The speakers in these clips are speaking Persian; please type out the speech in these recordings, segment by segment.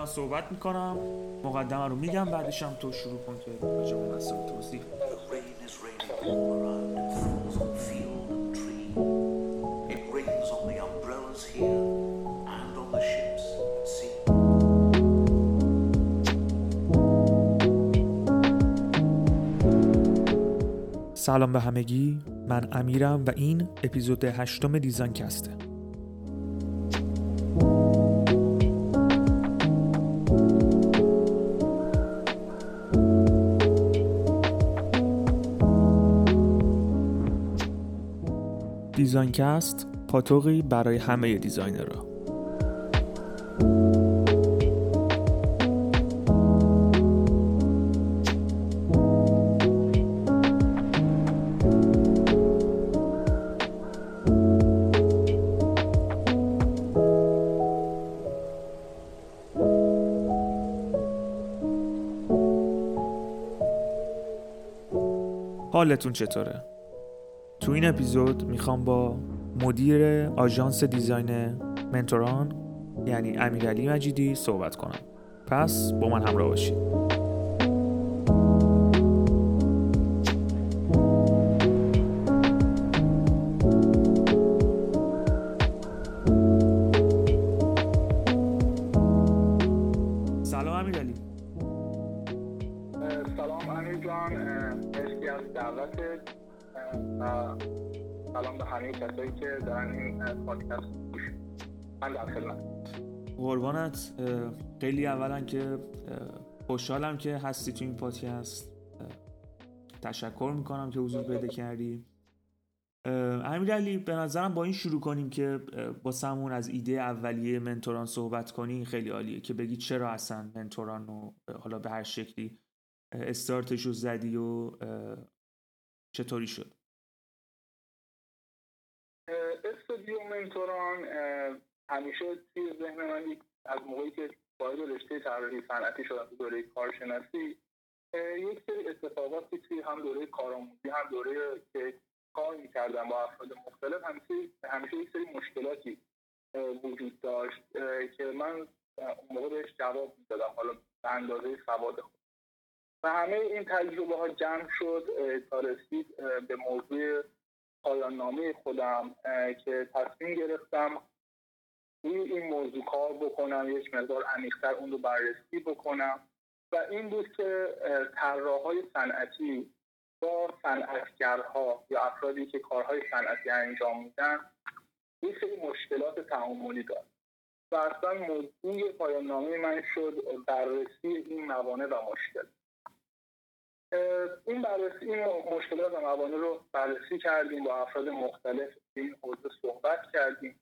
الان صحبت می‌کنم مقدمه رو میگم بعدش هم تو شروع کن که راجع به مسئله توضیح Rain is raining all around. It falls on field and tree. It rains on the umbrellas here and on the ships at sea. سلام به همگی من امیرم و این اپیزود هشتم دیزاین کسته دیزاین کست پاتوقی برای همه دیزاینرها حالتون چطوره؟ تو این اپیزود می‌خوام با مدیر آژانس دیزاین منتوران یعنی امیرعلی مجیدی صحبت کنم. پس با من همراه باشید. همه کسایی که دارن این پادکست گوش من در خدمت. خیلی اولا که خوشحالم که هستی تو این پادکست. تشکر می‌کنم که حضور پیدا کردی. اه، امیرعلی به نظرم با این شروع کنیم که با سمون از ایده اولیه منتوران صحبت کنی. خیلی عالیه که بگی چرا اصلا منتوران رو حالا به هر شکلی استارتش رو زدی و چطوری شد؟ استودیو منتوران همیشه توی ذهن من از موقعی که وارد رشته طراحی صنعتی شدم تو دوره کارشناسی یک سری اتفاقاتی توی هم دوره کارآموزی هم دوره که کار می‌کردم با افراد مختلف همیشه همیشه یک سری مشکلاتی وجود داشت که من اون موقع بهش جواب می‌دادم حالا به اندازه سواد خود. و همه این تجربه ها جمع شد تا رسید به موضوع پایان نامه خودم که تصمیم گرفتم روی این موضوع کار بکنم یک مقدار عمیق‌تر اون رو بررسی بکنم. و این بود که طراحهای صنعتی با صنعتگرها یا افرادی که کارهای صنعتی انجام میدن یک سری مشکلات تعاملی دارد و اصلا موضوع پایان نامه من شد بررسی این موانع و مشکل. این بررسی این مشکلات و موانع رو بررسی کردیم با افراد مختلف این حوزه صحبت کردیم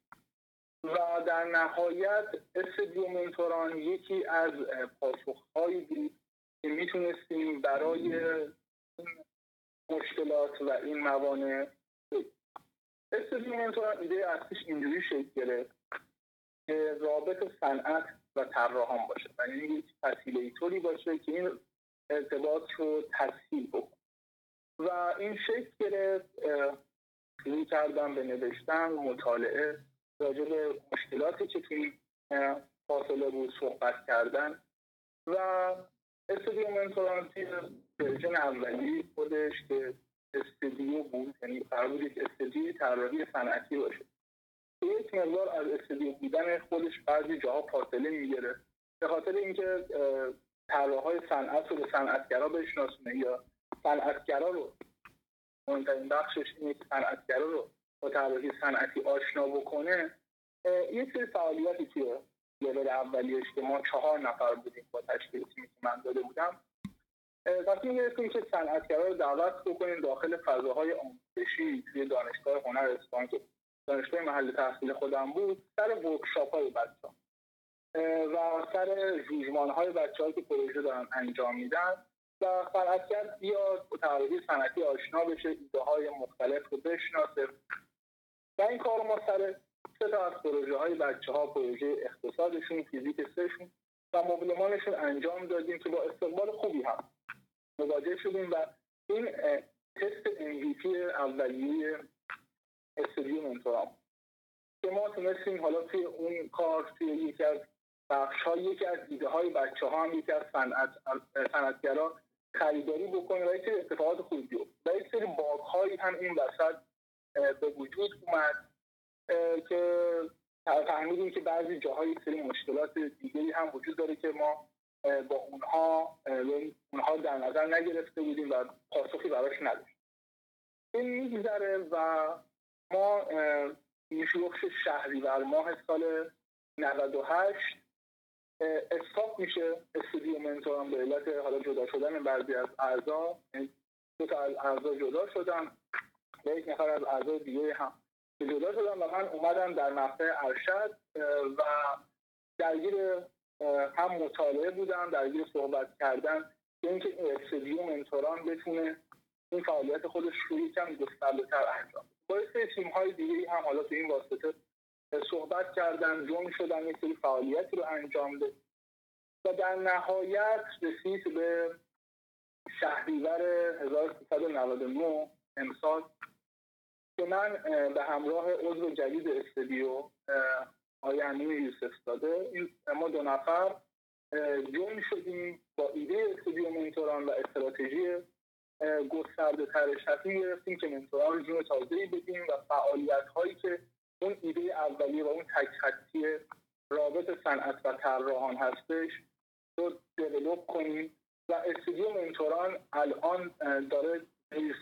و در نهایت استودیو منتوران یکی از پاسخهایی بود که می‌تونستیم برای این مشکلات و این موانع بدیم. استودیو منتوران ایده اصلیش اینجوری شکل گرفت که رابط صنعت و طراحان باشه و یعنی یک فسیلیتوری باشه که این ارتباط رو تسهیل بکنه و این شکل گرفت شروع کردم به نوشتن مطالعه راجع به مشکلاتی که توی فاصله بود صحبت کردن. و استودیو منتوران توی ورژن اولی خودش که استودیو بود یعنی قرار بود یک استودیوی طراحی صنعتی باشه. یک مقدار از استودیو بودن خودش بعضی جاها فاصله می‌گرفت. به خاطر اینکه طراحهای صنعت رو به صنعتگرا بشناسونه یا صنعتگرا رو؟ مهمترین بخشش اینه که صنعتگرا رو با طراحی صنعتی آشنا بکنه. یک سری فعالیتی توی لول اولیش که ما چهار نفر بودیم با تشکیل تیمی که من داده بودم. تصمیم گرفتیم که صنعتگرا رو دعوت بکنیم داخل فضاهای آموزشی توی دانشگاه هنر اصفهان که دانشگاه محل تحصیل خودم بود. سر ورکشاپ های بچه و سر جوجمان های بچه که پروژه دارن انجام میدن و صنعتگر بیاد با طراحی صنعتی آشنا بشه ایده های مختلف رو بشناسه. و این کار ما سر سه تا از پروژه های بچه ها پروژه اقتصادشون فیزیک سهشون و مبلمانشون انجام دادیم که با استقبال خوبی هم مواجه شدیم و این تست MVP اولیه استودیو منتورام که ما تونستیم حالا توی اون کار توی یکی از بخش ها یکی از دیده های بچه ها هم یکی از صنعت صنعتگرا خریداری بکنه و یک اتفاقات خوبی بیفته. و یک سری باگ هایی هم این وسط به وجود اومد که فهمیدیم که بعضی جاهای سری مشکلات دیگری هم وجود داره که ما با اونها اونها در نظر نگرفته بودیم و پاسخی براش نداشتیم این میگذره و ما میشوخش شهریور ماه سال 98 استاپ میشه استودیو منتوران به علت حالا جدا شدن بعضی از اعضا یعنی دو تا از اعضا جدا شدن و یک نفر از اعضای دیگه هم جدا شدن و من اومدم در مقطع ارشد و درگیر هم مطالعه بودم درگیر صحبت کردن که اینکه استودیو منتوران بتونه این فعالیت خودش رو یکم گسترده تر انجام با تیم های دیگه هم حالا تو این واسطه صحبت کردن جون شدن یک سری فعالیتی رو انجام ده و در نهایت رسید به شهریور 1399 امسال که من به همراه عضو جدید استودیو آقای امین یوسف داده. این ما دو نفر جون شدیم با ایده استودیو منتوران و استراتژی گسترده ترش تصمیم گرفتیم که منتوران جون تازه‌ای بدیم و فعالیت هایی که اون ایده اولیه و اون تک رابط صنعت و طراحان هستش رو دیولوب کنیم و استودیو منتوران الان داره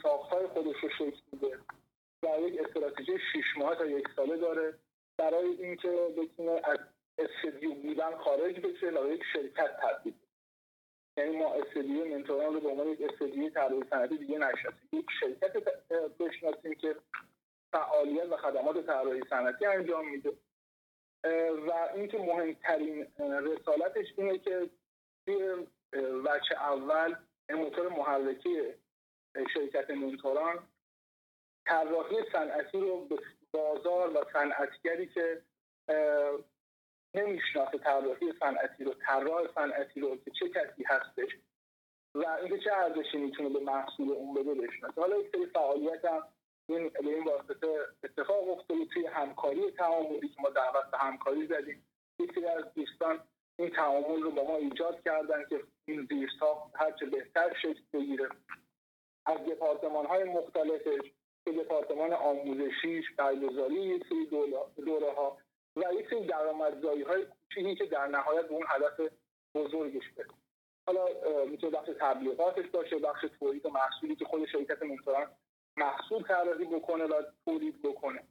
ساختهای خودش رو شکل میده و یک استراتژی شیش ماه تا یک ساله داره برای اینکه بتونه از استودیو بودن خارج بشه و یک شرکت تبدیل یعنی ما استودیو منتوران رو به عنوان یک استودیو طراحی صنعتی دیگه نشناسیم. یک شرکت بشناسیم که فعالیت و خدمات طراحی صنعتی انجام میده. و اینکه مهمترین رسالتش اینه که توی وچه اول موتور محرکی شرکت منتوران طراحی صنعتی رو به بازار و صنعتگری که نمی‌شناسه طراحی صنعتی رو طراح صنعتی رو که چه کسی هستش و اینکه چه ارزشی می‌تونه به محصول اون بده بشناسه. حالا یک سری فعالیت هم این به این واسطه اتفاق افتاده توی همکاری تعاملی که ما دعوت به همکاری زدیم. یکی از دوستان این تعامل رو با ما ایجاد کردن که این زیرساخت هرچه بهتر شکل بگیره. از دپارتمان های مختلفش که دپارتمان آموزشیش برگزاری یک سری دوره ها و یک سری درآمدزایی های کوچیکی که در نهایت به اون هدف بزرگش برسه حالا می‌تونه بخش تبلیغاتش باشه بخش تولید محصولی که خود شرکت منتوران محصول طراحی بکنه و تولید بکنه.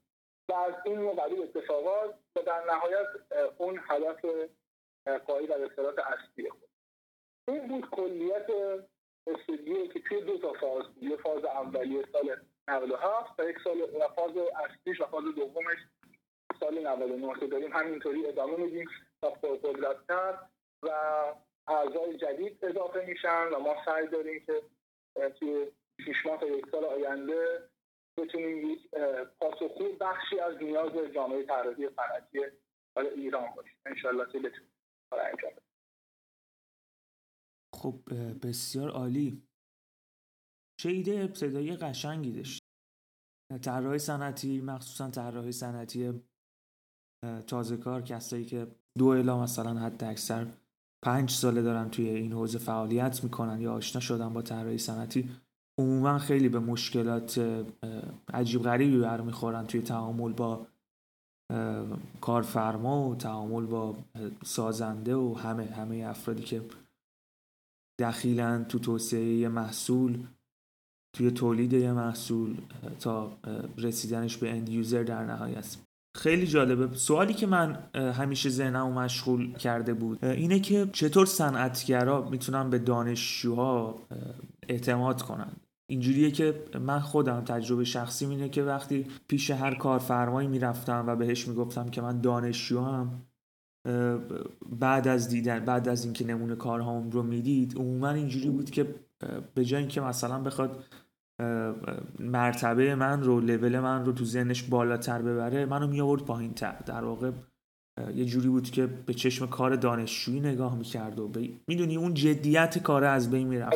و از این نوع اتفاقات و در نهایت اون هدف قایی و اصطلاحات اصلی خود. این بود کلیت استودیو که توی دو تا فاز بود. یه فاز اولیه سال 97 و یک سال و فاز اصلیش و فاز دومش سال 99 که داریم همینطوری ادامه میدیم تا پرقدرتتر و اعضای جدید اضافه میشن و ما سعی داریم که توی شیش ماه تا یک سال آینده بتونیم یک پاسخگو بخشی از نیاز جامعه طراحی صنعتی ایران باشیم. انشالله که بتونیم انجام خب بسیار عالی. چه ایده ابتدایی قشنگی داشت طراحی صنعتی مخصوصا طراحی صنعتی تازه کار کسایی که دو الا مثلا حد اکثر پنج ساله دارن توی این حوزه فعالیت می‌کنن یا آشنا شدن با طراحی صنعتی. عموما خیلی به مشکلات عجیب غریبی برمیخورن توی تعامل با کارفرما و تعامل با سازنده و همه همه افرادی که دخیلن تو توسعه محصول توی تولید یه محصول تا رسیدنش به اند یوزر در نهایت. خیلی جالبه. سوالی که من همیشه ذهنمو مشغول کرده بود اینه که چطور صنعتگرا می‌تونن به دانشجوها اعتماد کنن؟ اینجوریه که من خودم تجربه شخصی اینه که وقتی پیش هر کارفرمایی می‌رفتم و بهش می‌گفتم که من دانشجو هم بعد از دیدن بعد از اینکه نمونه کارهام رو می‌دید عموما اینجوری بود که به جای اینکه مثلا بخواد مرتبه من رو لول من رو تو ذهنش بالاتر ببره منو می آورد پایین تر در واقع یه جوری بود که به چشم کار دانشجویی نگاه می‌کرد و می‌دونی اون جدیت کار از بین می‌رفت.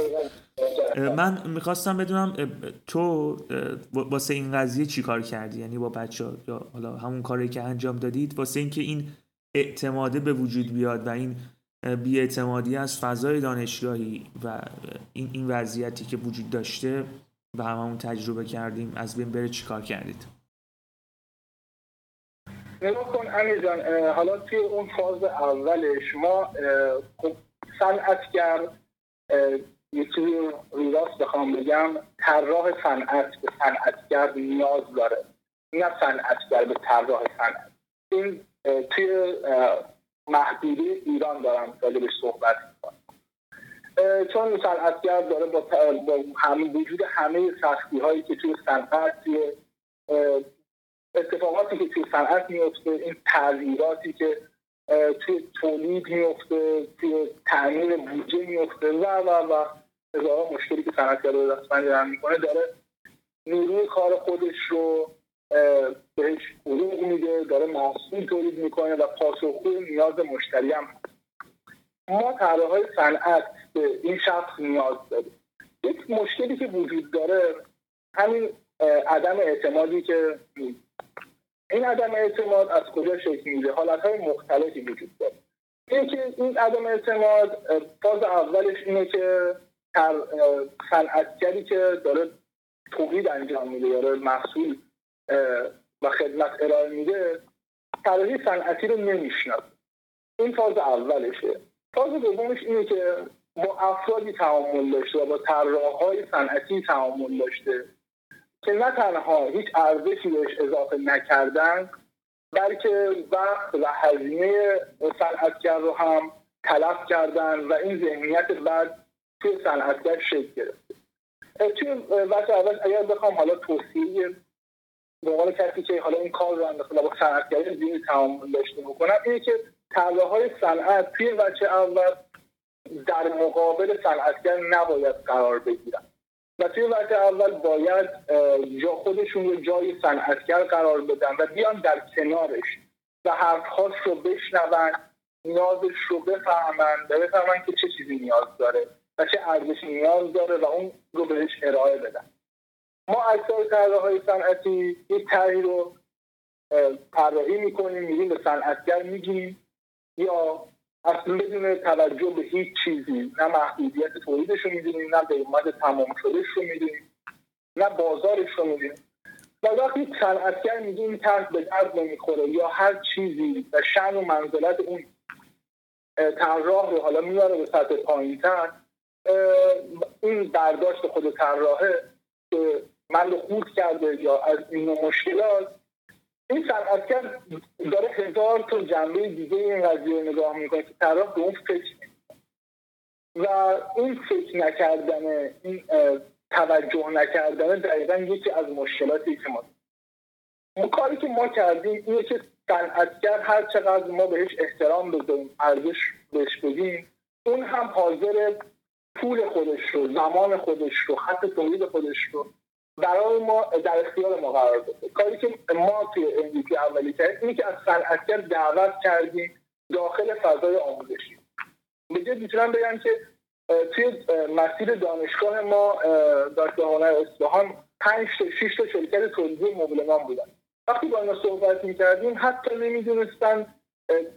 من می‌خواستم بدونم تو واسه این قضیه چی کار کردی؟ یعنی با بچه یا حالا همون کاری که انجام دادید واسه اینکه این اعتماده به وجود بیاد و این بیاعتمادی از فضای دانشگاهی و این این وضعیتی که وجود داشته و هممون تجربه کردیم از بین بره چیکار کردید؟ نگاه کن امیر جان حالا توی اون فاز اولش ما خب صنعتگر یه رو راست بخوام بگم طراح صنعت به صنعتگر نیاز داره. نه صنعتگر به طراح صنعت. این توی محدوده ایران دارم راجبش صحبت می‌کنم. چون صنعتگر داره با, با همه وجود همه سختی هایی که توی صنعت توی اتفاقاتی که توی صنعت میفته این تغییراتی که توی تولید میفته توی تعمیر بودجه میفته و و و. هزاران مشکلی که صنعتگر رو دستمند می‌کنه داره نیروی کار خودش رو بهش حقوق میده داره محصول تولید می‌کنه و پاسخگوی نیاز مشتری هم ما های صنعت به این شخص نیاز داریم. یک مشکلی که وجود داره همین عدم اعتمادی که این عدم اعتماد از کجا شکل میده حالت های مختلفی وجود داره. که این عدم اعتماد فاز اولش اینه که صنعتگری که داره تولید انجام میده داره محصول و خدمت ارائه میده طراحی صنعتی رو نمی‌شناسه. این فاز اولشه. فاز دومش اینه که با افرادی تعامل داشته و با طراحهای صنعتی تعامل داشته. که نه تنها هیچ ارزشی بهش اضافه نکردن بلکه وقت و هزینه صنعتگر رو هم تلف کردن و این ذهنیت بعد توی صنعتگر شکل گرفته. توی وقت اول اگر بخوام حالا توصیه به عنوان کسی که حالا این کار رو انداخته با صنعتگری زیر تعامل داشته بکنم اینه که های صنعت توی بچه اول در مقابل صنعتگر نباید قرار بگیرن. و توی وقت اول باید جا خودشون رو جای صنعتگر قرار بدن و بیان در کنارش و حرفهاش رو بشنون نیازش رو بفهمن و بفهمن که چه چیزی نیاز داره و چه ارزشی نیاز داره و اون رو بهش ارائه بدن. ما اکثر طراح های صنعتی یک طرحی رو طراحی می‌کنیم میگیم به صنعتگر میگیم یا اصلا بدون توجه به هیچ چیزی نه محدودیت تولیدش رو می‌دونیم نه قیمت تمام شدهش رو می‌دونیم نه بازارش رو می‌دونیم. و وقتی صنعتگر میگه این طرح به درد نمی‌خوره یا هر چیزی و شن و منزلت اون طراح رو حالا میاره به سطح پایینتر این برداشت خود طراحه که من رو خود کرده یا از این مشکلات این صنعتگر داره هزار تا جنبه دیگه این قضیه نگاه می‌کنه که طرف به اون فکر و این فکر نکردن این توجه نکردن دقیقا یکی از مشکلاتی که ما اون کاری که ما کردیم اینه که صنعتگر هر چقدر ما بهش احترام بذاریم ارزش بهش بدیم اون هم حاضر پول خودش رو زمان خودش رو خط تولید خودش رو برای ما در اختیار ما قرار بده کاری که ما توی MVP اولی کردیم اینه که از صنعتگر دعوت کردیم داخل فضای آموزشی به می‌تونم بگم که توی مسیر دانشگاه ما دانشگاه هنر اصفهان پنج تا شش تا شرکت تولیدی مبلمان بودن. وقتی با اینا صحبت می‌کردیم حتی نمی‌دونستن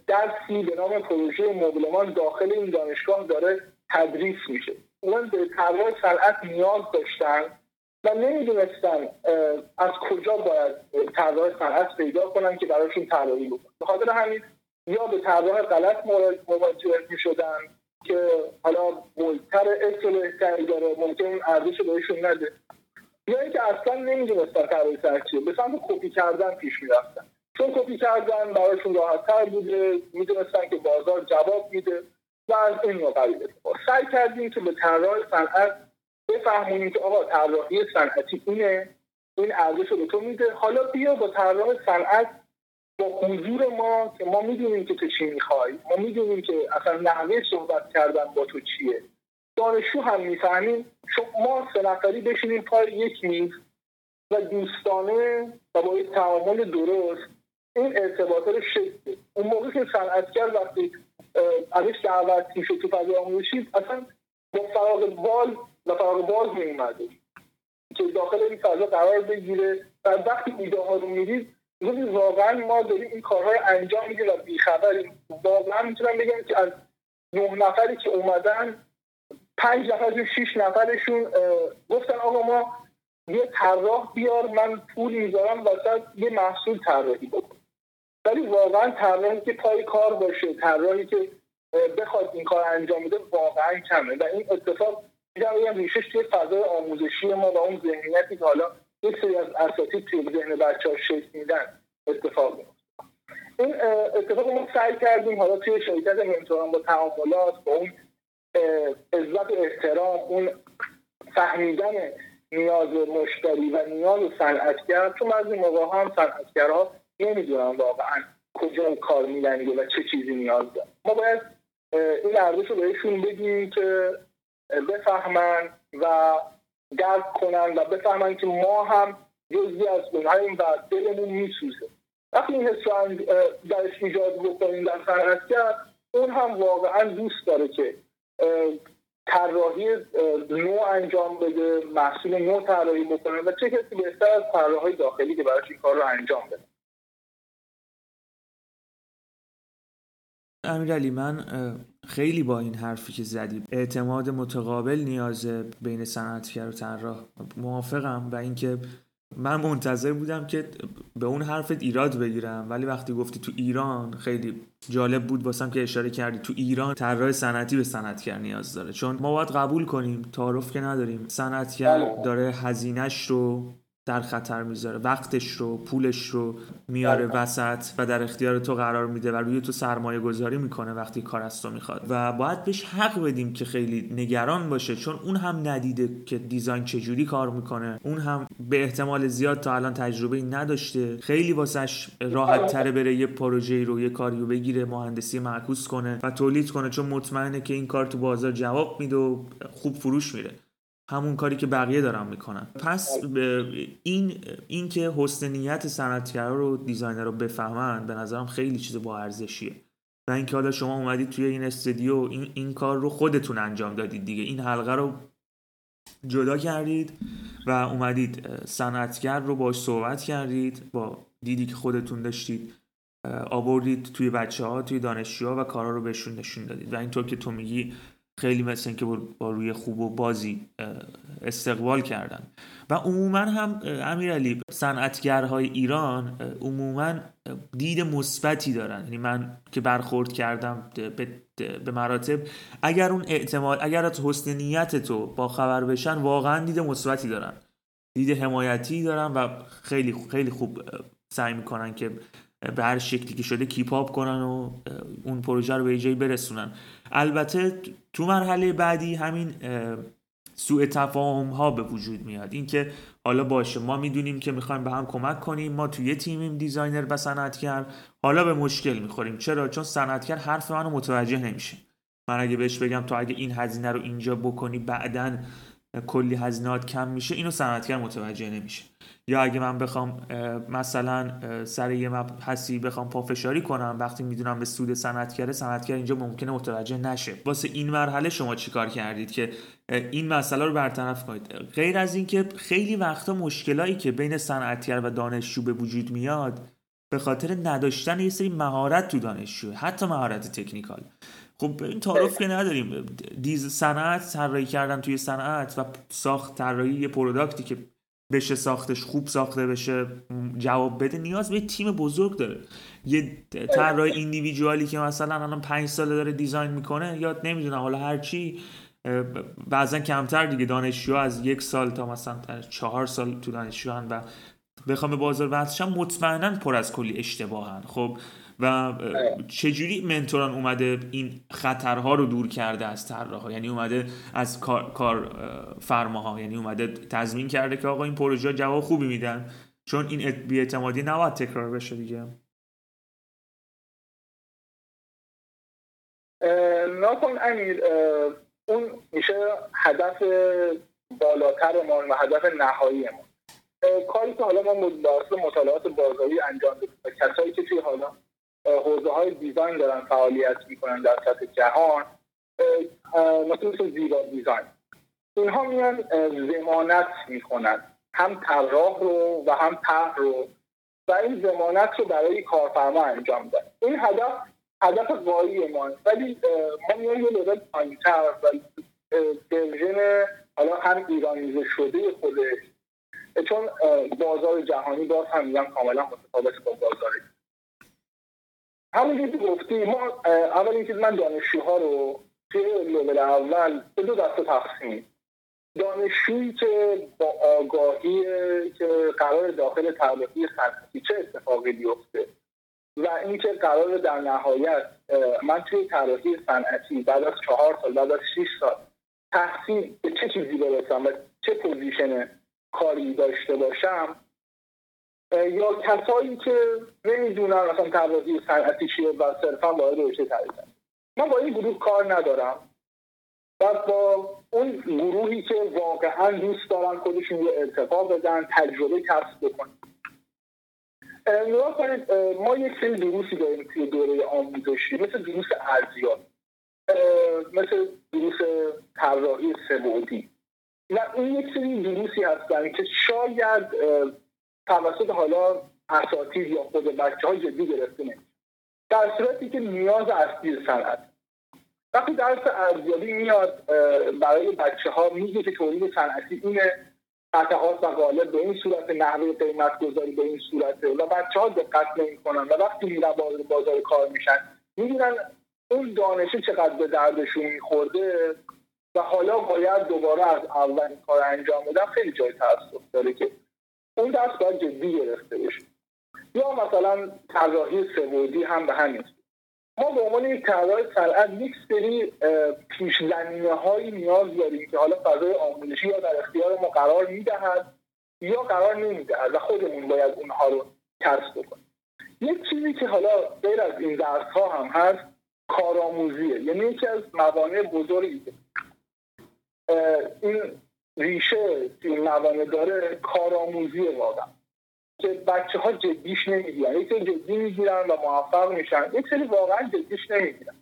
درسی به نام پروژه مبلمان داخل این دانشگاه داره تدریس میشه. اون به طراح صنعت نیاز داشتن. و نمی‌دونستن از کجا باید طراح صنعت پیدا کنن که براشون طراحی بکنن. به خاطر همین یا به طراح غلط مواجه می‌شدن که حالا بزرگتر اصل بهتری داره ممکن اون ارزش بهشون نده. یا اینکه اصلا نمی‌دونستن طراحی صنعت چیه به سمت کپی کردن پیش می‌رفتن. چون کپی کردن براشون راحتتر بوده می‌دونستن که بازار جواب میده و از این نوع قبیل سعی کردیم که به طراح صنعت بفهمونیم که آقا طراحی صنعتی اینه. این ارزش رو تو میده. حالا بیا با طراح صنعت با حضور ما که ما می‌دونیم که تو چی می‌خوای. ما می‌دونیم که اصلا نحوه صحبت کردن با تو چیه. دانشجو هم می‌فهمیم. ما سه نفری بشینیم پای یک میز و دوستانه و با یک تعامل درست. این ارتباطه رو شکل اون موقع که صنعتگر وقتی ازش دعوت میشه تو فضای آموزشی اصلا با فراغ بال و فراغ باز میومده که داخل این فضا قرار بگیره. و وقتی ایده ها رو می‌دید واقعا ما داریم این کارها رو انجام میدیم و بیخبریم واقعا می‌تونم بگم که از نه نفری که اومدن پنج نفرشون شیش نفرشون گفتن آقا ما یه طراح بیار من پول می‌ذارم وسط یه محصول طراحی بکن. ولی واقعا طراحی که پای کار باشه طراحی که بخواد این کار انجام بده واقعا کمه. و این اتفاق میگم بگم ریشش توی فضای آموزشی ما و اون ذهنیتی که حالا یک سری از اساتید توی ذهن بچه ها شکل میدن اتفاق میفته این اتفاق ما سعی کردیم حالا توی شرکت منتوران با تعاملات با اون عزت احترام اون فهمیدن نیاز مشتری و نیاز صنعتگر. چون از این موقع هم صنعتگرها نمی‌دونن واقعا کجا کار میلنگه و چه چیزی نیاز داره ما باید این ارزش رو بهشون بگیم که بفهمن و درک کنن و بفهمن که ما هم جزی از اونهاییم و دلمون میسوزه. وقتی این حس درش ایجاد بکنیم در صنعتگر اون هم واقعا دوست داره که طراحی نو انجام بده محصول نو طراحی بکنه و چه کسی بهتر از طراحهای داخلی که براش این کار رو انجام بده. امیرعلی من خیلی با این حرفی که زدی اعتماد متقابل نیازه بین صنعتگر و طراح. موافقم و اینکه من منتظر بودم که به اون حرفت ایراد بگیرم. ولی وقتی گفتی تو ایران خیلی جالب بود واسم که اشاره کردی. تو ایران طراح صنعتی به صنعتگر نیاز داره. چون ما باید قبول کنیم تعارف که نداریم. صنعتگر بله. داره هزینهش رو در خطر می‌ذاره. وقتش رو پولش رو میاره. وسط و در اختیار تو قرار میده و روی تو سرمایه گذاری می‌کنه وقتی کار از تو می‌خواد. و باید بهش حق بدیم که خیلی نگران باشه چون اون هم ندیده که دیزاین چجوری کار می‌کنه. اون هم به احتمال زیاد تا الان تجربه نداشته. خیلی واسش راحت تره بره یه پروژه رو یه کاری رو بگیره مهندسی معکوس کنه و تولید کنه چون مطمئنه که این کار تو بازار جواب میده و خوب فروش میره. همون کاری که بقیه دارن می‌کنن. پس این این که حسن نیت صنعتگرا رو دیزاینر رو بفهمن به نظرم خیلی چیز با ارزشیه. و اینکه حالا شما اومدید توی این استودیو این, این کار رو خودتون انجام دادید دیگه. این حلقه رو جدا کردید و اومدید صنعتگر رو باش صحبت کردید با دیدی که خودتون داشتید آوردید توی بچه ها توی دانشجوها و کارا رو بهشون نشون دادید. و اینطور که تو میگی خیلی مثل اینکه با روی خوب و بازی استقبال کردن. و عموما هم امیرعلی صنعتگرهای ایران عموما دید مثبتی دارن. یعنی من که برخورد کردم به مراتب اگر اون اعتماد اگر از حسن نیت تو با خبر بشن واقعا دید مثبتی دارن. دید حمایتی دارن و خیلی خیلی خوب سعی می‌کنن که به هر شکلی که شده کیپاپ کنن و اون پروژه رو به جایی برسونن. البته تو مرحله بعدی همین سوء تفاهم ها به وجود میاد. اینکه حالا باشه ما می‌دونیم که می‌خوایم به هم کمک کنیم ما توی تیمیم designer و صنعتگر. حالا به مشکل می‌خوریم. چرا؟ چون صنعتگر حرف منو متوجه نمیشه. من اگه بهش بگم تو اگه این هزینه رو اینجا بکنی بعدا کلی هزینات کم میشه اینو صنعتگر متوجه نمیشه. یا اگه من بخوام مثلا سر یه مبحثی بخوام پافشاری کنم وقتی می‌دونم به سود صنعتگره صنعتگر اینجا ممکنه متوجه نشه. واسه این مرحله شما چیکار کردید که این مسئله رو برطرف کنید؟ غیر از اینکه خیلی وقتا مشکلایی که بین صنعتگر و دانشجو به وجود میاد به خاطر نداشتن یه سری مهارت تو دانشجو حتی مهارت تکنیکال. خب این تعارف که نداریم. دیز صنعت طراحی کردن توی صنعت و ساخت طراحی یه پروداکتی که بشه ساختش خوب ساخته بشه جواب بده نیاز به تیم بزرگ داره. یه طراح ایندیویدوالی که مثلا الان پنج ساله داره دیزاین می‌کنه یا نمی‌دونم حالا هر چی بعضا کمتر دیگه. دانشجو از یک سال تا مثلا چهار سال تو دانشجو و بخوام به بازار وصلشن مطمئنا پر از کلی اشتباهن. خب و چجوری منتوران اومده این خطرها رو دور کرده از طراحا؟ یعنی اومده از کار, کار فرماها یعنی اومده تضمین کرده که آقا این پروژه جواب خوبی میدن چون این بیاعتمادی نباید تکرار بشه دیگه. ناکن امیر اون میشه هدف بالاترمان و هدف نهاییمان کاری که حالا ما مطالعات بازاری انجام دادیم کسایی که توی حالا حوزه های دیزاین دارن فعالیت می‌کنن در سطح جهان مثل زیبا دیزاین. اینها میان زمانت می‌کنن هم طراح رو و هم طرح رو. و این زمانت رو برای کارفرما انجام داد. این هدف هدف قایی ما. ولی ما میایم یه لول پایینتر و ورژن حالا هم ایرانیزه شده خودش. چون بازار جهانی باز هم میگم کاملا متفاوت با بازار همون که گفتی ما اول اینکه من دانشجوها رو توی لول اول به دو دسته تقسیم. دانشجویی که با آگاهی که قرار داخل طراحی صنعتی چه اتفاقی بیفته و اینکه قرار در نهایت من توی طراحی صنعتی بعد از چهار سال بعد از شیش سال تحصیل به چه چیزی برسم و چه پوزیشن کاری داشته باشم یا کسایی که نمی‌دونن اصلا طراحی صنعتی چیه و صرفا وارد رشته تعریفن من با این گروه کار ندارم. و با اون گروهی که واقعا دوست دارن خودشون رو ارتقا بدن تجربه کسب بکنن. نگاه کنید ما یک سری دروسی داریم توی دوره آموزشی مثل دروس ارزیابی مثل دروس طراحی سبودی. و این یک سری دروسی هستن که شاید توسط حالا اساتید یا خود بچه های جدی گرفته نمیشه. در صورتی که نیاز اصلی صنعت وقتی درس ارزیابی میاد برای بچه ها میگه که تولید صنعتی اینه قطعات و غالب به این صورت نحوه قیمت گذاری به این صورته و بچه ها دقت نمی‌کنن و وقتی میرن بازار کار میشن می‌بینن اون دانشه چقدر به دردشون میخورده و حالا باید دوباره از اولین کار انجام بدن خیلی جای تاسف داره که اون درس باید جدی گرفته بشه. یا مثلا طراحی سبودی هم به همین ما به عنوان یک طراح صنعت یک سری پیش هایی نیاز داریم که حالا فضای آموزشی یا در اختیار ما قرار می‌دهد یا قرار نمی‌دهد و خودمون باید اونها رو کسب بکنیم. یک چیزی که حالا غیر از این درس ها هم هست کارآموزیه. یعنی یکی از موانع بزرگی این ریشه این موانع داره کارآموزی واقعا که بچه ها جدیش نمی‌گیرن. یک جدی می‌گیرن و موفق میشن. یک سری واقعا جدیش نمی‌گیرن.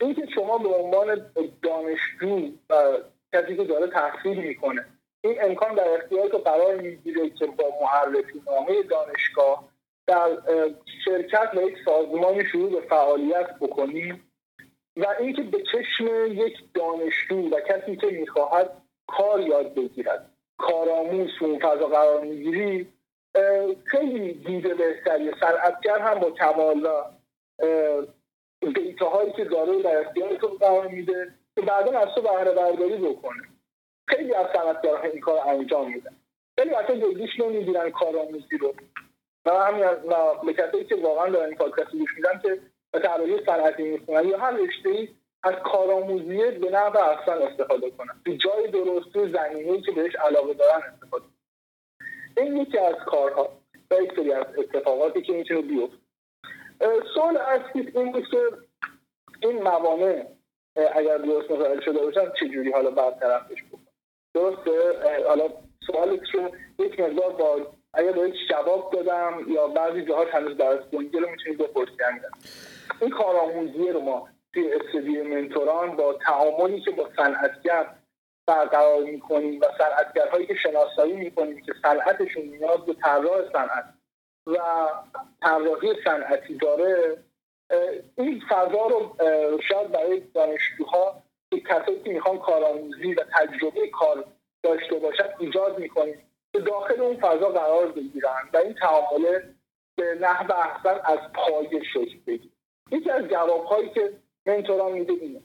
اینکه شما به عنوان دانشجو و کسی که داره تحصیل می‌کنه این امکان در اختیار تو قرار می‌گیره که با معرفی نامه دانشگاه در شرکت و یک سازمانی شروع به فعالیت بکنیم و اینکه به چشم یک دانشجو و کسی که می‌خواهد کار یاد بگیرد کارآموز اون فضا قرار می‌گیری خیلی دیده بهتری. صنعتگر هم با کمال و هایی که داره در اختیار تو قرار میده که بعدا از تو بهره برداری بکنه. خیلی از صنعتگرها این کار انجام میدن. خیلی وقتا جدیش نمی‌گیرن کارآموزی رو. و همین از به که واقعا دارن این پادکست گوش میدن که به طراحی صنعتی می‌خونن یا هر رشته از کارآموزی به نحو احسن استفاده کنن تو جای درست تو زمینه‌ای که بهش علاقه دارن استفاده این یکی از کارها و یک سری از اتفاقاتی که می‌تونه بیفته. سوال اصلی این بود که این موانع اگر درست متوجه شده باشن چجوری حالا برطرفش بکن درسته؟ حالا سوالت رو یک مقدار با اگر باید جواب دادم یا بعضی جاها هنوز برات گنگه رو می‌تونید بپرسی این کارآموزی رو ما توی استودیو منتوران با تعاملی که با صنعتگر برقرار می‌کنیم و صنعتگرهایی که شناسایی می‌کنیم که صنعتشون نیاز به طراح صنعت و طراحی صنعتی داره این فضا رو شاید برای دانشجوها که کسایی که می‌خوان کارآموزی و تجربه کار داشته باشن ایجاد می‌کنیم که داخل اون فضا قرار بگیرن و این تعامله به نحو احسن از پای شکل بگیر یکی از جوابهایی که منتوران میده اینه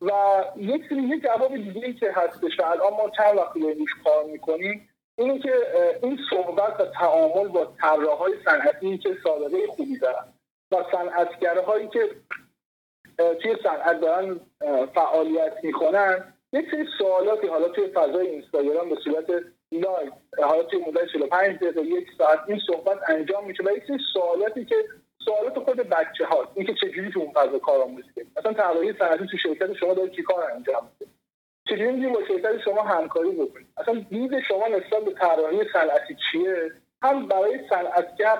و یک یه جواب دیگه که هستش و الان ما چند وقتی روش کار می‌کنیم اینه که این صحبت و تعامل با طراحهای صنعتی که سابقه خوبی دارن و صنعتگرهایی که توی صنعت دارن فعالیت می‌کنن یک سری سوالاتی حالا توی فضای اینستاگرام به صورت live حالا توی مدت 45 دقیقه یک ساعت این صحبت انجام میشه و یک سری سوالاتی که سوالات خود بچه ها اینکه چجوری تو اون فضا کارآموزی کنید مثلا طراحی صنعتی تو شرکت شما داره چی کار انجام میده؟ چجوری می‌تونید با شرکت شما همکاری بکنید؟ اصلا دید شما نسبت به طراحی صنعتی چیه؟ هم برای صنعتگر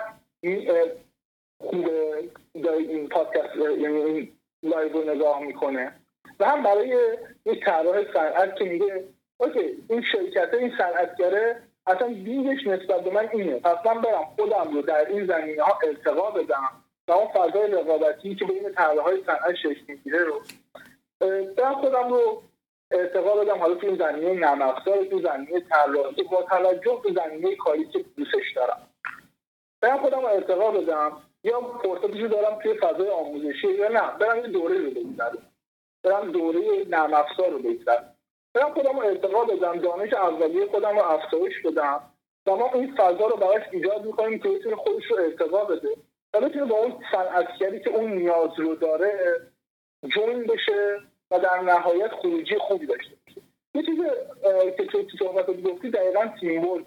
خوبه این پادکست یعنی این live رو نگاه می‌کنه. و هم برای یک طراح صنعت که میگه okay این شرکت این صنعتگره اصلا دیدش نسبت به من اینه. پس من برم خودم رو در این زمینه ها ارتقا بدم و اون فضای رقابتی که بین طراح های صنعت شکل می‌گیره رو برم خودم رو ارتقا بدم. حالا تو زمینه نرم افزار تو زمینه طراحی با توجه به زمینه کاری که دوستش دارم. برم خودم رو ارتقا بدم یا فرصتش رو دارم توی فضای آموزشی یا نه. برم یه دوره رو بگذرم برم دوره نرم افزار رو بگذرم برم خودم رو ارتقا بدم دانش اولیه خودم رو افزایش بدم و ما این فضا رو براش ایجاد می‌کنیم که بتونه خودش رو ارتقا بده. و بتونه با اون صنعتگری که اون نیاز رو داره جوین بشه و در نهایت خروجی خوبی داشته باشه. یه چیز که توی صحبت گفتی دقیقا تیم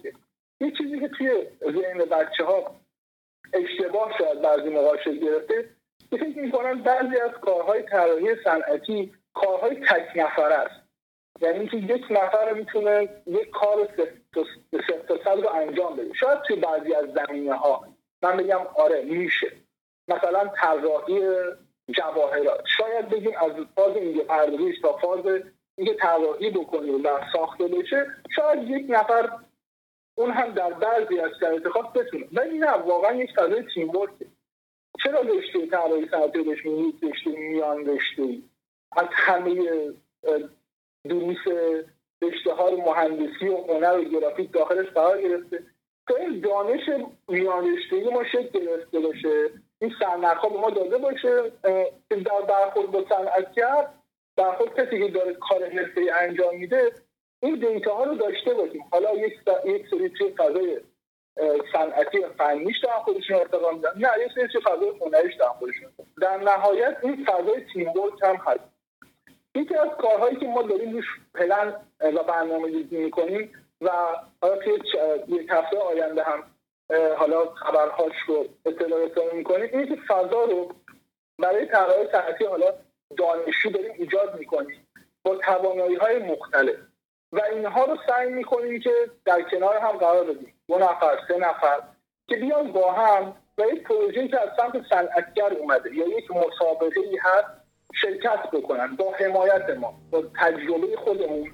یه چیزی که توی ذهن بچه ها اشتباه شاید بعضی موقع گرفته فکر می‌کنن بعضی از کارهای طراحی صنعتی کارهای تک نفر است. یعنی که یک نفر می‌تونه یک کار سه تا رو انجام بده. شاید توی بعضی از زمینه ها من بگم آره میشه. مثلا طراحی جواهرات. شاید بگیم از فاز اینکه پردازش تا فاز اینکه طراحی بکنیم و ساخته بشه شاید یک نفر اون هم در بعضی از شرایط خاص بتونه. ولی نه واقعا یک فضای تیم ورکه. چرا رشته طراحی صنعتی بهش میگید رشته میان رشته از همه دروس رشته های مهندسی و هنر و گرافیک داخلش قرار گرفته. تا این دانش میان رشته ما شکل گرفته باشه. این سرنخ به ما داده باشه. در برخورد با صنعتگر برخورد کسی که داره کار حرفه انجام میده این دیتا ها رو داشته باشیم. حالا یک سری توی فضای صنعتی فنیش دارن خودشون ارتقا میدن. نه یک سری توی فضای هنریش دارن خودشون. در نهایت این فضای تیم هم هست. یکی از کارهایی که ما داریم روش پلن و برنامه ریزی می‌کنیم و حالا توی یک هفته آینده هم حالا خبرهاش رو اطلاع رسانی می‌کنیم اینه که فضا رو برای طراحی صنعتی حالا دانشجو داریم ایجاد می‌کنیم با توانایی های مختلف و اینها رو سعی می‌کنیم که در کنار هم قرار بدیم. دو نفر سه نفر که بیان با هم و یک پروژه که از سمت صنعتگر اومده یا یک مسابقه ای هست شرکت بکنن با حمایت ما با تجربه خودمون.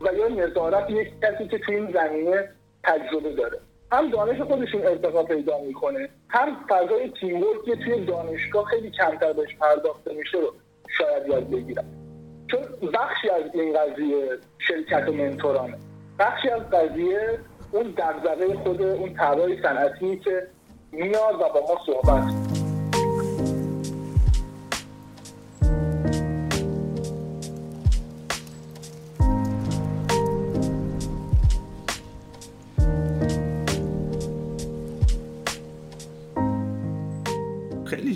و یا نظارت یک کسی که توی این زمینه تجربه داره. هم دانش خودشون ارتقا پیدا می‌کنه هم فضای تیم که توی دانشگاه خیلی کمتر بهش پرداخته میشه رو شاید یاد بگیرن. چون بخشی از این قضیه شرکت و منتورانه. بخشی از قضیه اون دغدغه خود اون طراح صنعتی که میاد و با ما صحبت خیلی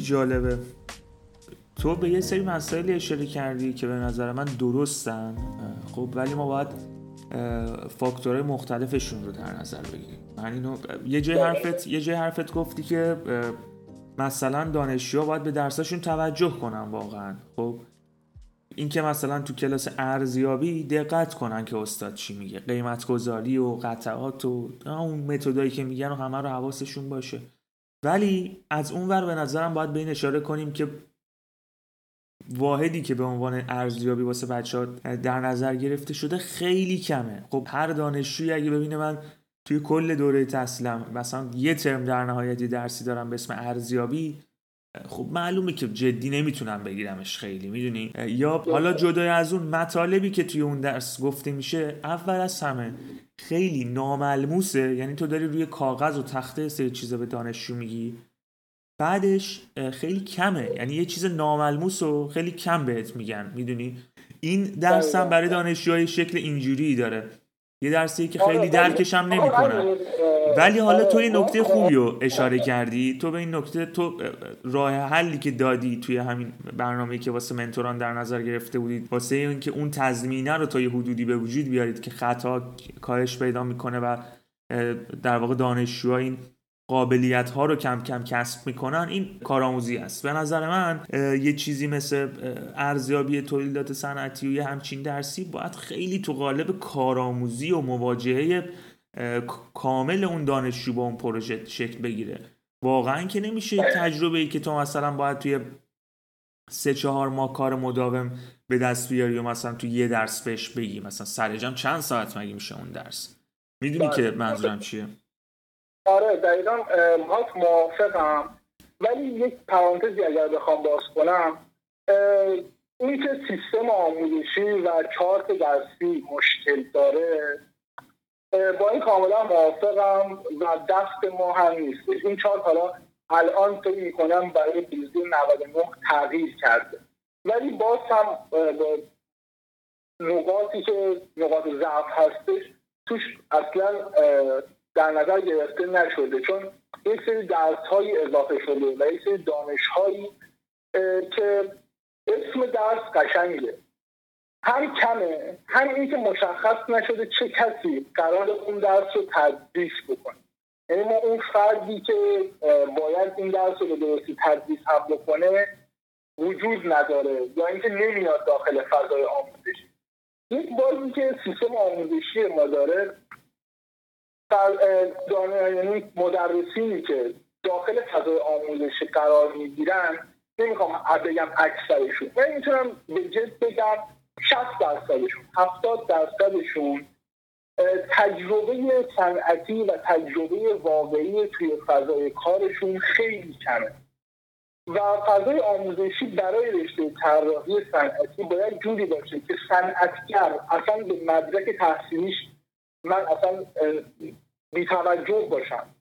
جالبه. تو به یه سری مسائلی اشاره کردی که به نظر من درستن. خب ولی ما باید فاکتورهای مختلفشون رو در نظر بگیریم. من اینو یه جای حرفت یه جای حرفت گفتی که مثلا دانشجوها باید به درساشون توجه کنن واقعا. خب این که مثلا تو کلاس ارزیابی دقت کنن که استاد چی میگه. قیمت گذاری و قطعات و اون متدایی که میگن و همه رو حواسشون باشه. ولی از اون ور به نظرم باید به این اشاره کنیم که واحدی که به عنوان ارزیابی واسه بچه ها در نظر گرفته شده خیلی کمه. خب هر دانشجویی اگه ببینه من توی کل دوره تحصیلم مثلا یه ترم در نهایتی درسی دارم به اسم ارزیابی خب معلومه که جدی نمی‌تونم بگیرمش خیلی می‌دونی؟ یا حالا جدای از اون مطالبی که توی اون درس گفته میشه اول از همه خیلی ناملموسه یعنی تو داری روی کاغذ و تخته سری چیزا به دانشجو میگی. بعدش خیلی کمه یعنی یه چیز ناملموس و خیلی کم بهت میگن می‌دونی؟ این درس هم برای دانشجوهای شکل اینجوری داره. یه درسی که خیلی درکش هم نمی‌کنن. ولی حالا تو این نکته خوبی رو اشاره کردی. تو به این نکته تو راه حلی که دادی توی همین برنامه که واسه منتوران در نظر گرفته بودید واسه اینکه اون تضمینه رو تا یه حدودی به وجود بیارید که خطا کاهش پیدا می‌کنه و در واقع دانشجوها این قابلیت ها رو کم کم کسب می‌کنن این کارآموزی است. به نظر من یه چیزی مثل ارزیابی تولیدات صنعتی و یه همچین درسی باید خیلی تو قالب کارآموزی و مواجهه کامل اون دانشجو با اون پروژه شکل بگیره. واقعا که نمیشه تجربه ای که تو مثلا باید توی سه چهار ماه کار مداوم به دست بیاری و مثلا تو یه درس بهش بگی. مثلا سرجم چند ساعت مگه میشه اون درس؟ می‌دونی بله. که منظورم چیه؟ آره دقیقا باهات موافقم. ولی یک پرانتزی اگر بخوام باز کنم اه، این که سیستم آموزشی و چارت درسی مشکل داره با این کاملا موافقم و دست ما هم نیست. این چارت حالا الان فکر می‌کنم برای بیزی 99 تغییر کرده. ولی باز هم نقاطی که نقاط ضعف هستش توش اصلا در نظر گرفته نشده. چون یک سری درس های اضافه شده و یک سری دانش هایی که اسم درس قشنگه. هم کمه. هم این که مشخص نشده چه کسی قرار اون درس رو تدریس بکنه. یعنی ما اون فردی که باید این درس رو به درستی تدریس هم بکنه وجود نداره یا اینکه نمیاد داخل فضای آموزشی یک بازی که سیستم آموزشی ما داره یعنی مدرسینی که داخل فضای آموزشی قرار می‌گیرن نمی‌خوام بگم اکثرشون من می‌تونم به جد بگم 60 درصدشون 70 درصدشون تجربه صنعتی و تجربه واقعی توی فضای کارشون خیلی کمه. و فضای آموزشی برای رشته طراحی صنعتی باید جوری باشه که صنعتگر اصلا به مدرک تحصیلیش من اصلا بیتوجه باشم.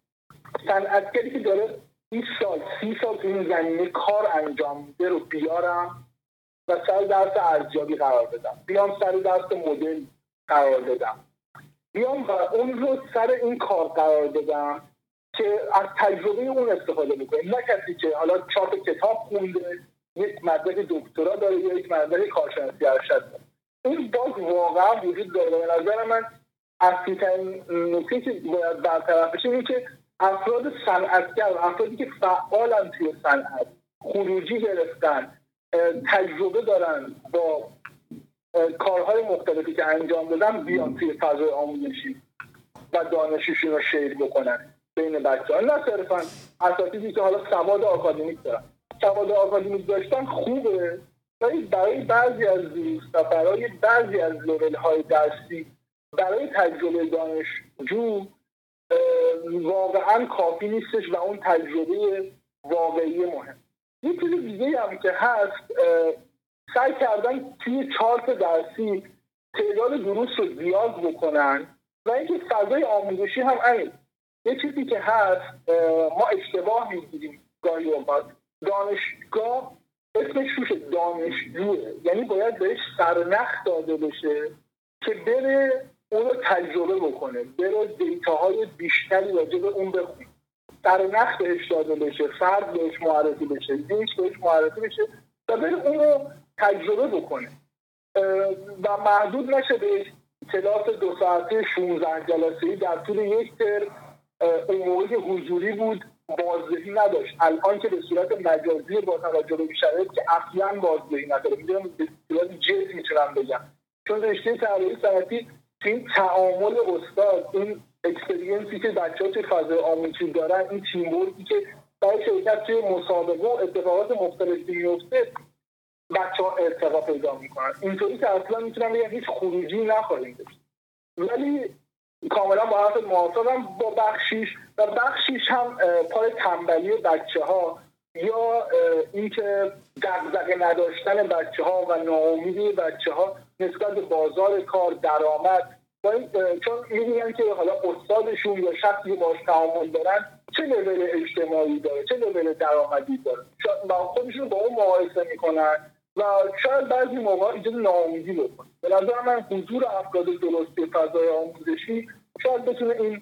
صنعتگری که داره 20 سال 30 سال تو این زمینه کار انجام میده رو بیارم. و سر درس ارزیابی قرار بدم. بیام سر درس مدل قرار بدم. بیام و اون رو سر این کار قرار بدم که از تجربه اون استفاده بکنه نه کسی که حالا چاپ کتاب خونده یک مدرک دکترا داره یا یک مدرک کارشناسی ارشد داره. این باز واقعا وجود داره. به نظر من اصلی ترین نکته که باید برطرف بشه اینه که افراد صنعتگر افرادی که فعالن توی صنعت خروجی گرفتن تجربه دارن با کارهای مختلفی که انجام دادن بیان توی فضای آموزشی و دانششون رو شیر بکنن بین بچه ها نه صرفا اساتیدی که حالا سواد آکادمیک دارن. سواد آکادمیک داشتن خوبه ولی برای بعضی از دوست و برای بعضی از لول های درسی برای تجربه دانشجو واقعا کافی نیستش و اون تجربه واقعی مهم. یه چیز دیگه هم که هست سعی کردن توی چارت درسی تعداد دروس رو زیاد بکنن و اینکه فضای آموزشی هم همین. یه چیزی که هست ما اشتباه می‌گیریم گاهی اوقات. دانشگاه اسمش روش دانشجوه. یعنی باید بهش سرنخ داده بشه که بره اون رو تجربه بکنه بره دیتاهای بیشتری راجع به اون بخونه. سرنخ بهش داده بشه فرد بهش معرفی بشه لینک بهش معرفی بشه و بره اون رو تجربه بکنه. و محدود نشه به کلاس دو ساعته 16 جلسه در طول یک اه، اون موقع حضوری بود بازدهی نداشت. الان که به صورت مجازی با توجه به شرایط که اصلا بازدهی نداره می‌دونم به صورت جد می‌تونم بگم. چون رشته صنعتی تو این تعامل استاد این experience ی که بچه ها توی فضای آموزشی دارن این تیم که برای شرکت توی مسابقه و اتفاقات مختلفی میفته بچه ها ارتقا پیدا می‌کنن. اینطوری که اصلا می‌تونم بگم هیچ خروجی نخواهیم داشت. ولی کاملا با حرف موافقم با بخشیش و بخشیش هم پای تنبلی بچه ها یا اینکه دغدغه نداشتن بچه ها و ناامیدی بچه ها نسبت به بازار کار درآمد چون می‌بینن که حالا استادشون یا شخصی که باش تعامل دارن چه لول اجتماعی داره؟ چه لول درآمدی داره؟ با خودشون با اون مقایسه می‌کنن و شاید بعضی موقع ایجاد ناامیدی بکنه. به نظر من حضور افراد درستی فضای آموزشی شاید بتونه این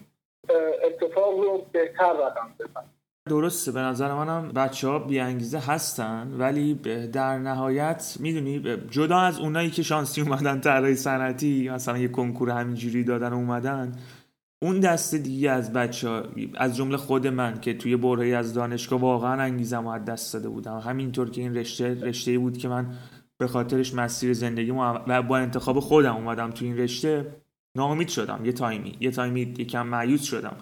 اتفاق رو بهتر رقم بزنه. درسته به نظر منم بچه ها بیانگیزه هستن ولی در نهایت می‌دونی جدا از اونایی که شانسی اومدن طراحی صنعتی مثلا یه کنکور همینجوری دادن اومدن اون دسته دیگه از بچه ها از جمله خود من که توی برهی از دانشگاه واقعا انگیزم از دست داده بودم. همینطور که این رشته رشته بود که من به خاطرش مسیر زندگی و با انتخاب خودم اومدم توی این رشته ناامید شدم. یه تایمی یه تایمی یکم معیوز شدم.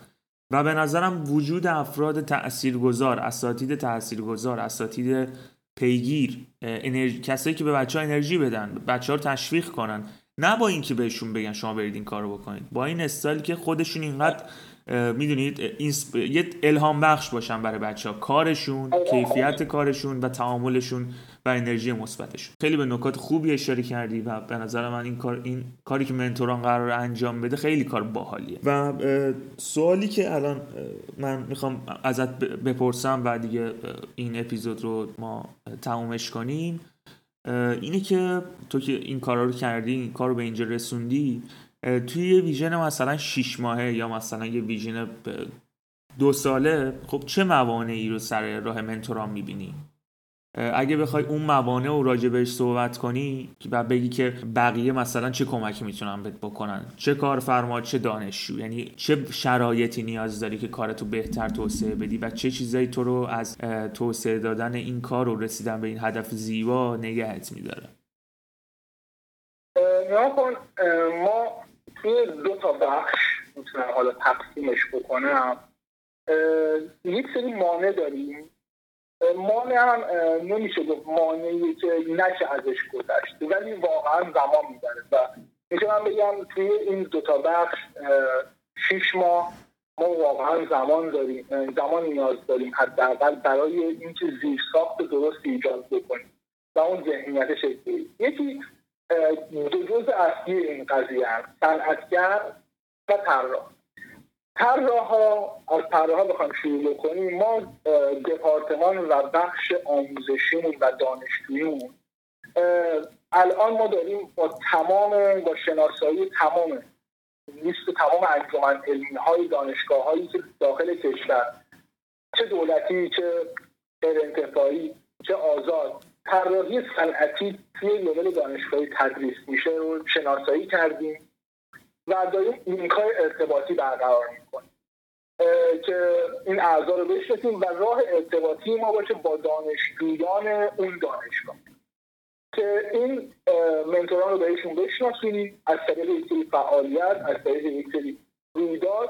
و به نظرم وجود افراد تاثیرگذار اساتید تاثیرگذار اساتید پیگیر انرژی کسایی که به بچه ها انرژی بدن بچه ها رو تشویق کنن نه با اینکه بهشون بگن شما برید این کارو بکنید با این استایل که خودشون اینقدر می‌دونید یه الهام بخش باشن برای بچه ها کارشون کیفیت کارشون و تعاملشون و انرژی مثبتشون خیلی به نکات خوبی اشاره کردی و به نظر من این کار این کاری که منتوران قرار انجام بده خیلی کار باحالیه. و سوالی که الان من می‌خوام ازت بپرسم و دیگه این اپیزود رو ما تمومش کنیم اینه که تو که این کارا رو کردی این کار رو به اینجا رسوندی توی یه ویژن مثلا شیش ماهه یا مثلا یه ویژن دو ساله خب چه موانعی رو سر راه منتوران می‌بینی؟ اگه بخوای اون موانع رو راجع بهش صحبت کنی و بگی که بقیه مثلا چه کمکی می‌تونن بهت بکنن چه کارفرما چه دانشجو یعنی چه شرایطی نیاز داری که کارتو بهتر توسعه بدی و چه چیزایی تو رو از توسعه دادن این کار و رسیدن به این هدف زیبا نگهت میداره؟ کن ما توی دو تا بخش می‌تونم حالا تقسیمش بکنم. یک سری مانع داریم. مانع هم نمیشه گفت مانعی که نشه ازش گذشت. ولی واقعا زمان می‌بره. و میشه من بگم توی این دوتا بخش شیش ماه ما واقعا زمان داریم زمان نیاز داریم حداقل برای اینکه زیر ساخت درست ایجاد بکنیم و اون ذهنیت شکلی. یکی دو جز اصلی این قضیه هست صنعتگر و طراح. طراح ها از طراح ها بخوایم شروع بکنیم ما دپارتمان و بخش آموزشیمون و دانشجوییمون الان ما داریم با تمام با شناسایی تمام لیست تمام انجمن علمی های دانشگاه هایی که داخل کشور چه دولتی چه غیر چه آزاد طراحی صنعتی توی لول دانشگاهی تدریس میشه رو شناسایی کردیم. و داریم لینکای ارتباطی برقرار می‌کنیم که این اعضا رو بشناسیم و راه ارتباطی ما باشه با دانشجویان اون دانشگاه. که این منتوران رو بهشون بشناسیم از طریق یک سری فعالیت از طریق یک سری رویداد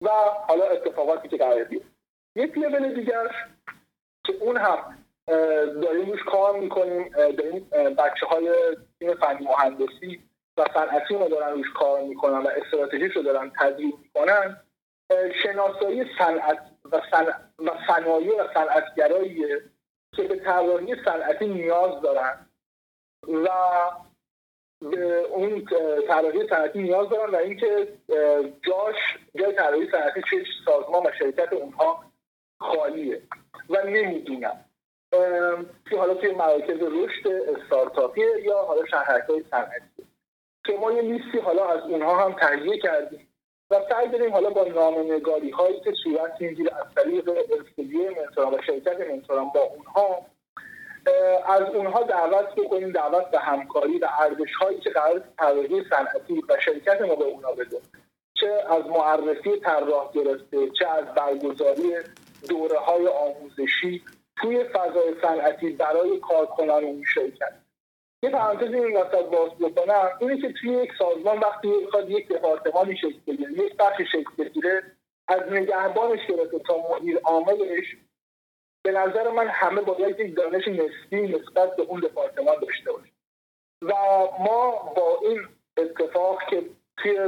و حالا اتفاقاتی که قرار بیاد یک لول دیگر که اون هم داریم روش کار می‌کنیم داریم بچه های تیم فنی مهندسی و صنعتی رو دارن روش کار می‌کنن و استراتژیش رو دارن تدریب می‌کنن شناسایی صنعت و, صنایع و صنعتگرایی که به طراحی صنعتی نیاز دارن و به اون طراحی صنعتی نیاز دارن و اینکه جاش جای طراحی صنعتی چه سازمان و شرکت اونها خالیه و نمی‌دونن. که حالا توی مراکز رشد استارتاپی یا حالا شهرک های صنعتی. که ما یه لیستی حالا از اونها هم تهیه کردیم و سعی داریم حالا با نامنگاری هایی که صورت می‌گیره از طریق استودیو منتوران و شرکت منتوران با اونها از اونها دعوت بکنیم دعوت به همکاری و ارزش هایی که قرار طراحی صنعتی و شرکت ما به اونا بده. چه از معرفی طراح گرفته چه از برگزاری دوره های آموزشی توی فضای صنعتی برای کارکنان اون شرکت. یه پرانتز این وسط باز بکنم. اینه که توی یک سازمان وقتی می‌خواد یک دپارتمانی شکل بگیره یک بخش شکل بگیره از نگهبانش گرفته تا مدیر عاملش به نظر من همه باید یک دانش نسبی نسبت به اون دپارتمان داشته باشیم و ما با این اتفاق که توی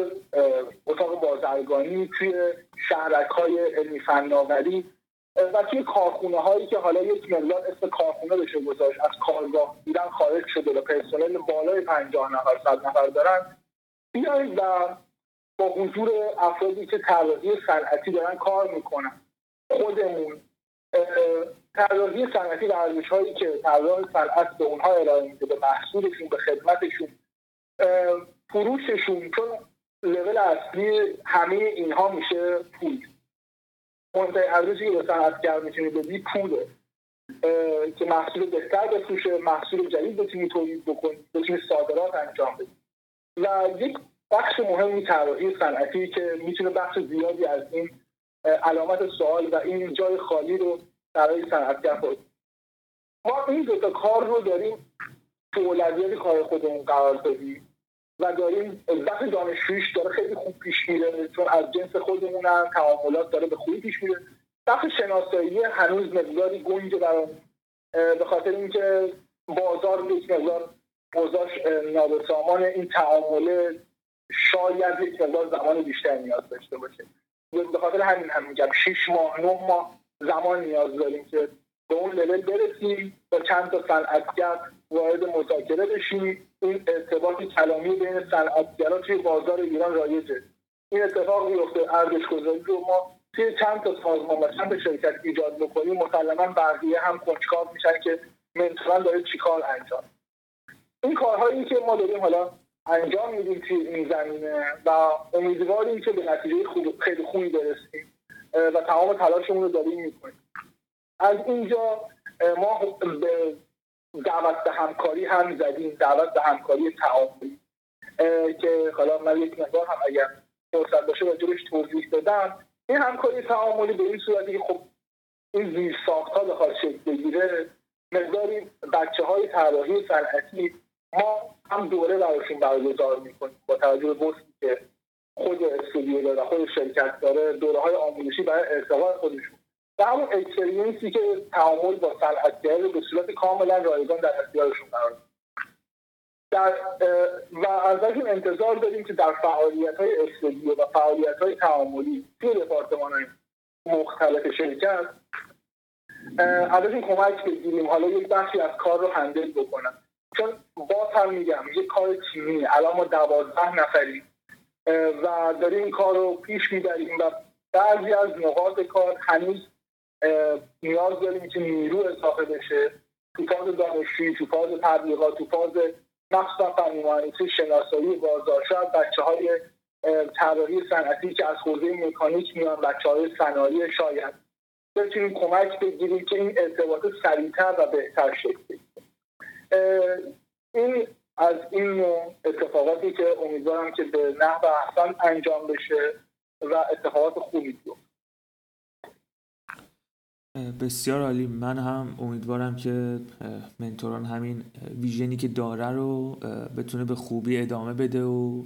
اتاق بازرگانی توی شهرک های علمی فناوری و توی کارخونه هایی که حالا یک مقدار اسم کارخونه بشه گذاشت از کارگاه بودن خارج شده و پرسنل بالای پنجاه نفر صد نفر دارن. بیایید و با حضور افرادی که طراحی صنعتی دارن کار می‌کنن. خودمون طراحی صنعتی و ارزش هایی که طراح صنعت به اونها ارائه میده به محصولشون به خدمتشون فروششون چون لول اصلی همه اینها میشه پول. مهمترین ارزشی که به صنعتگر می‌تونی بدی پوله که محصول بهتر بفروشه محصول جدید بتونی تولید بکنی بتونی صادرات انجام بدی. و یک بخش مهمی طراحی صنعتی که می‌تونه بخش زیادی از این علامت سوال و این جای خالی رو برای صنعتگر خود ما این دوتا کار رو داریم تو اولویت کار خودمون قرار دادیم و داریم وقت دانشجویش داره خیلی خوب پیش میره چون از جنس خودمون هم تعاملات داره به خوبی پیش میره. بخش شناسایی هنوز مقداری گنج برام به خاطر اینکه بازار یک مقدار اوضاش نابسامان این تعامله شاید یک مقدار زمان بیشتر نیاز داشته باشه. به خاطر همین هم میگم شیش ماه نه ماه زمان نیاز داریم که به اون لول برسیم با چند تا صنعتگر وارد مذاکره بشیم این ارتباط کلامی بین صنعتگرا توی بازار ایران رایجه. این اتفاق میفته ارزش گذاری رو ما توی چند تا سازمان و چند شرکت ایجاد بکنیم مسلما بقیه هم کنجکاو میشن که منتوران داره چیکار انجام. این کارهایی که ما داریم حالا انجام میدیم توی این زمینه و امیدواریم که به نتیجه خوب خیلی خوبی برسیم و تمام تلاشمون رو داریم می‌کنیم. از اینجا ما به دعوت به همکاری هم زدیم دعوت به همکاری تعاملی که حالا من یک مقدار هم اگر فرصت باشه راجبش توضیح بدم. این همکاری تعاملی به این صورتی که خب این زیر ساخت ها بخواد شکل بگیره مقداری بچه های طراحی صنعتی ما هم دوره براشون برگزار می‌کنیم با توجه به که خود استودیو داره خود شرکت داره دوره های آموزشی برای ارتقاء خودشون. و همون اکسپریانسی که تعامل با صنعتگر رو به صورت کاملا رایگان در اختیارشون قرار در و ازشون انتظار داریم که در فعالیت های استودیو و فعالیت های تعاملی توی دپارتمان های مختلف شرکت ازشون کمک بگیریم. حالا یک بخشی از کار رو هندل بکنن چون باز هم میگم یک کار تیمی الان ما دوازده نفریم. و داریم این کار رو پیش می‌بریم و بعضی از نقاط کار هنوز نیاز داریم که نیرو اضافه بشه. تو فاز دانشجویی تو فاز تبلیغات تو فاز مخصوصا فنی شناسایی بازار شاید بچه های طراحی صنعتی که از حوزه مکانیک میان بچه های صنایع شاید بتونیم کمک بگیریم که این ارتباط سریعتر و بهتر شکل این از این اتفاقاتی که امیدوارم که به نحو احسن انجام بشه و اتفاقات خوبی بیفته. بسیار عالی. من هم امیدوارم که منتوران همین ویژنی که داره رو بتونه به خوبی ادامه بده و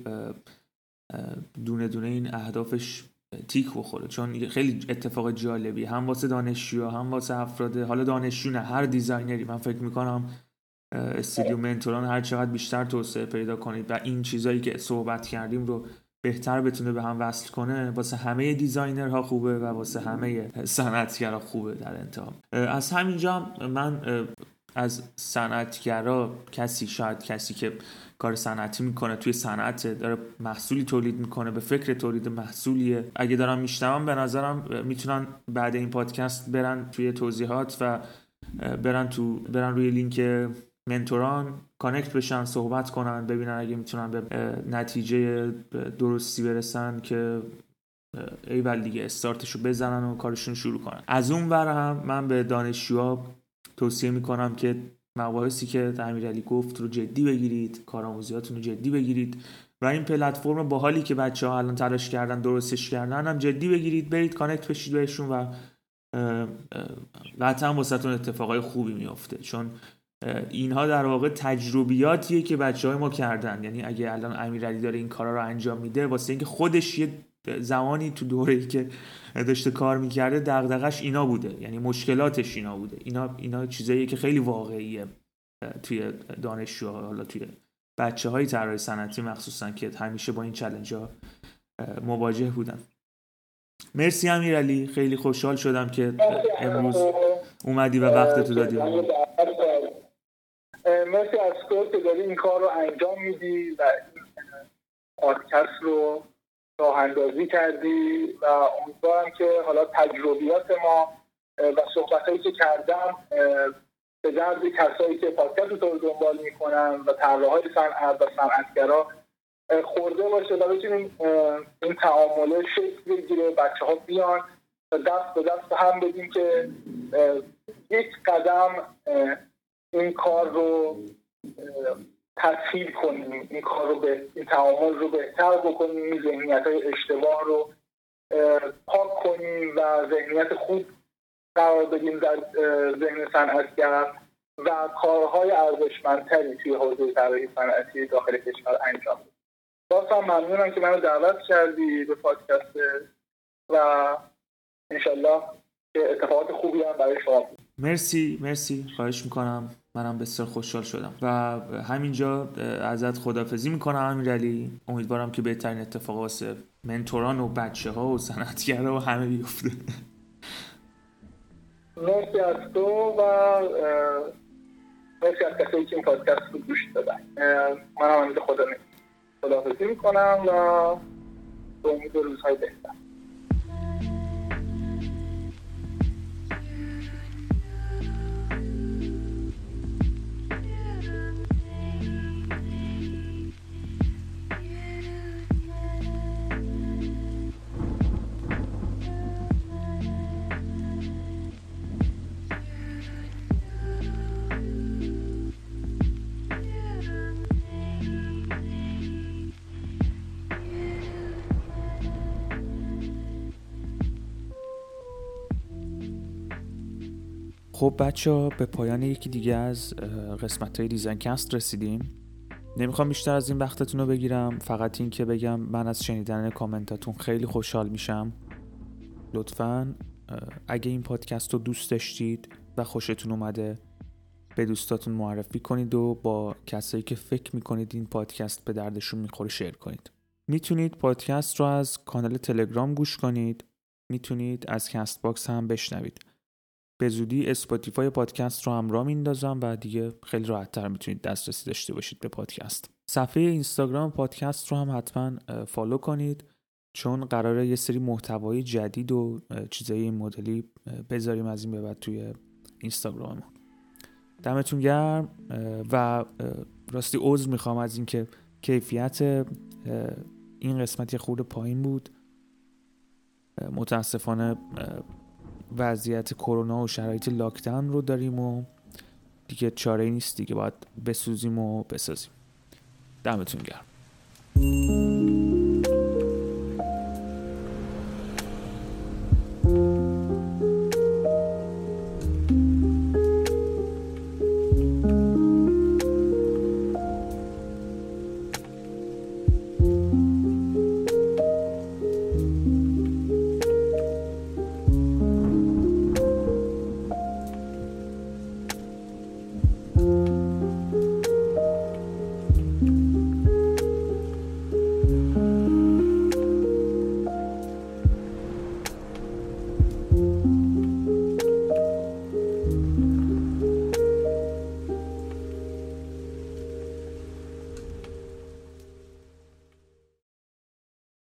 دونه دونه این اهدافش تیک بخوره. چون خیلی اتفاق جالبی هم واسه دانشجو هم واسه افراد حالا دانشجو نه هر designer ی. من فکر می‌کنم استودیو منتوران هر چقدر بیشتر توسعه پیدا کنید و این چیزایی که صحبت کردیم رو بهتر بتونه به هم وصل کنه واسه همه designer ها خوبه و واسه همه صنعتگرا خوبه در انتها. از همینجا من از صنعتگرا کسی شاید کسی که کار صنعتی می‌کنه توی صنعت داره محصولی تولید می‌کنه به فکر تولید محصولیه. اگه دارن میشنون به نظرم می‌تونن بعد این پادکست برن توی توضیحات و برن تو برن روی لینک منتوران connect بشن صحبت کنن ببینن اگه می‌تونن به نتیجه درستی برسن که ایول دیگه استارتشو بزنن و کارشون شروع کنن. از اون ور هم من به دانشجوها توصیه می‌کنم که مباحثی که امیرعلی گفت رو جدی بگیرید کارآموزیاتون رو جدی بگیرید و این پلتفرم با حالی که بچه ها الان تلاش کردن درستش کردن هم جدی بگیرید برید کانکت بشید بهشون و قطعا واسهتون اتفاقای خوبی میافته. چون اینها در واقع تجربیاتیه که بچه های ما کردن. یعنی اگه الان امیرعلی داره این کارا رو انجام میده واسه اینکه خودش یه زمانی تو دوره ای که داشته کار می‌کرده دغدغش اینا بوده. یعنی مشکلاتش اینا بوده. اینا اینا چیزاییه که خیلی واقعیه توی دانشجو حالا توی بچه های طراحی صنعتی مخصوصا که همیشه با این چلنج ها مواجه بودن. مرسی امیرعلی. خیلی خوشحال شدم که امروز اومدی و وقت تو دادی مرسی از تو که داری این کار رو انجام میدی و پادکست رو راه اندازی کردی و امیدوارم که حالا تجربیات ما و صحبت هایی که کردم به درد کسایی که پادکست رو دنبال می‌کنن و طراحهای صنعت و صنعتگرا خورده باشه و بتونیم این تعامله شکل بگیره بچه ها بیان و دست به دست هم بدیم که یک قدم این کار رو تسهیل کنیم این کار رو به این تعامل رو بهتر بکنیم این ذهنیت های اشتباه رو پاک کنیم و ذهنیت خوب قرار بدیم در ذهن صنعتگر و کارهای ارزشمندتری توی حوزه طراحی صنعتی داخل کشور انجام بدیم. باز هم ممنونم که منو دعوت کردی به پادکست و انشالله که اتفاقات خوبی هم برای شما بود مرسی مرسی. خواهش می‌کنم. منم بسیار خوشحال شدم. و همینجا ازت خدافزی می‌کنم امیرعلی. امیدوارم که بهترین اتفاق واسه منتوران و بچه ها و صنعتگرا و همه بیفته. مرسی از تو و مرسی از کسایی که این پادکست رو گوش دادن. من هم خدا خدافزی می‌کنم و به امید روزهای بهتر. خب بچه ها به پایان یکی دیگه از قسمت های کست رسیدیم. نمی‌خوام بیشتر از این وقتتون رو بگیرم. فقط این که بگم من از شنیدن کامنتاتون خیلی خوشحال میشم. لطفا اگه این پادکست رو دوست داشتید و خوشتون اومده به دوستاتون معرفی کنید و با کسایی که فکر می‌کنید این پادکست به دردشون می‌خوره شیر کنید. می‌تونید پادکست رو از کانال تلگرام گوش کنید. می‌تونید از کست باکس هم بشنوید. به زودی اسپاتیفای پادکست رو هم راه میندازم و دیگه خیلی راحتتر می‌تونید دسترسی داشته باشید به پادکست. صفحه اینستاگرام پادکست رو هم حتما follow کنید چون قراره یه سری محتوای جدید و چیزای این مدلی بذاریم از این به بعد توی اینستاگراممون. دمتون گرم و راستی عذر می‌خوام از اینکه کیفیت این قسمت یه خورده پایین بود. متاسفانه وضعیت کرونا و شرایط لاکداون رو داریم و دیگه چاره نیست دیگه باید بسوزیم و بسازیم. دمتون گرم.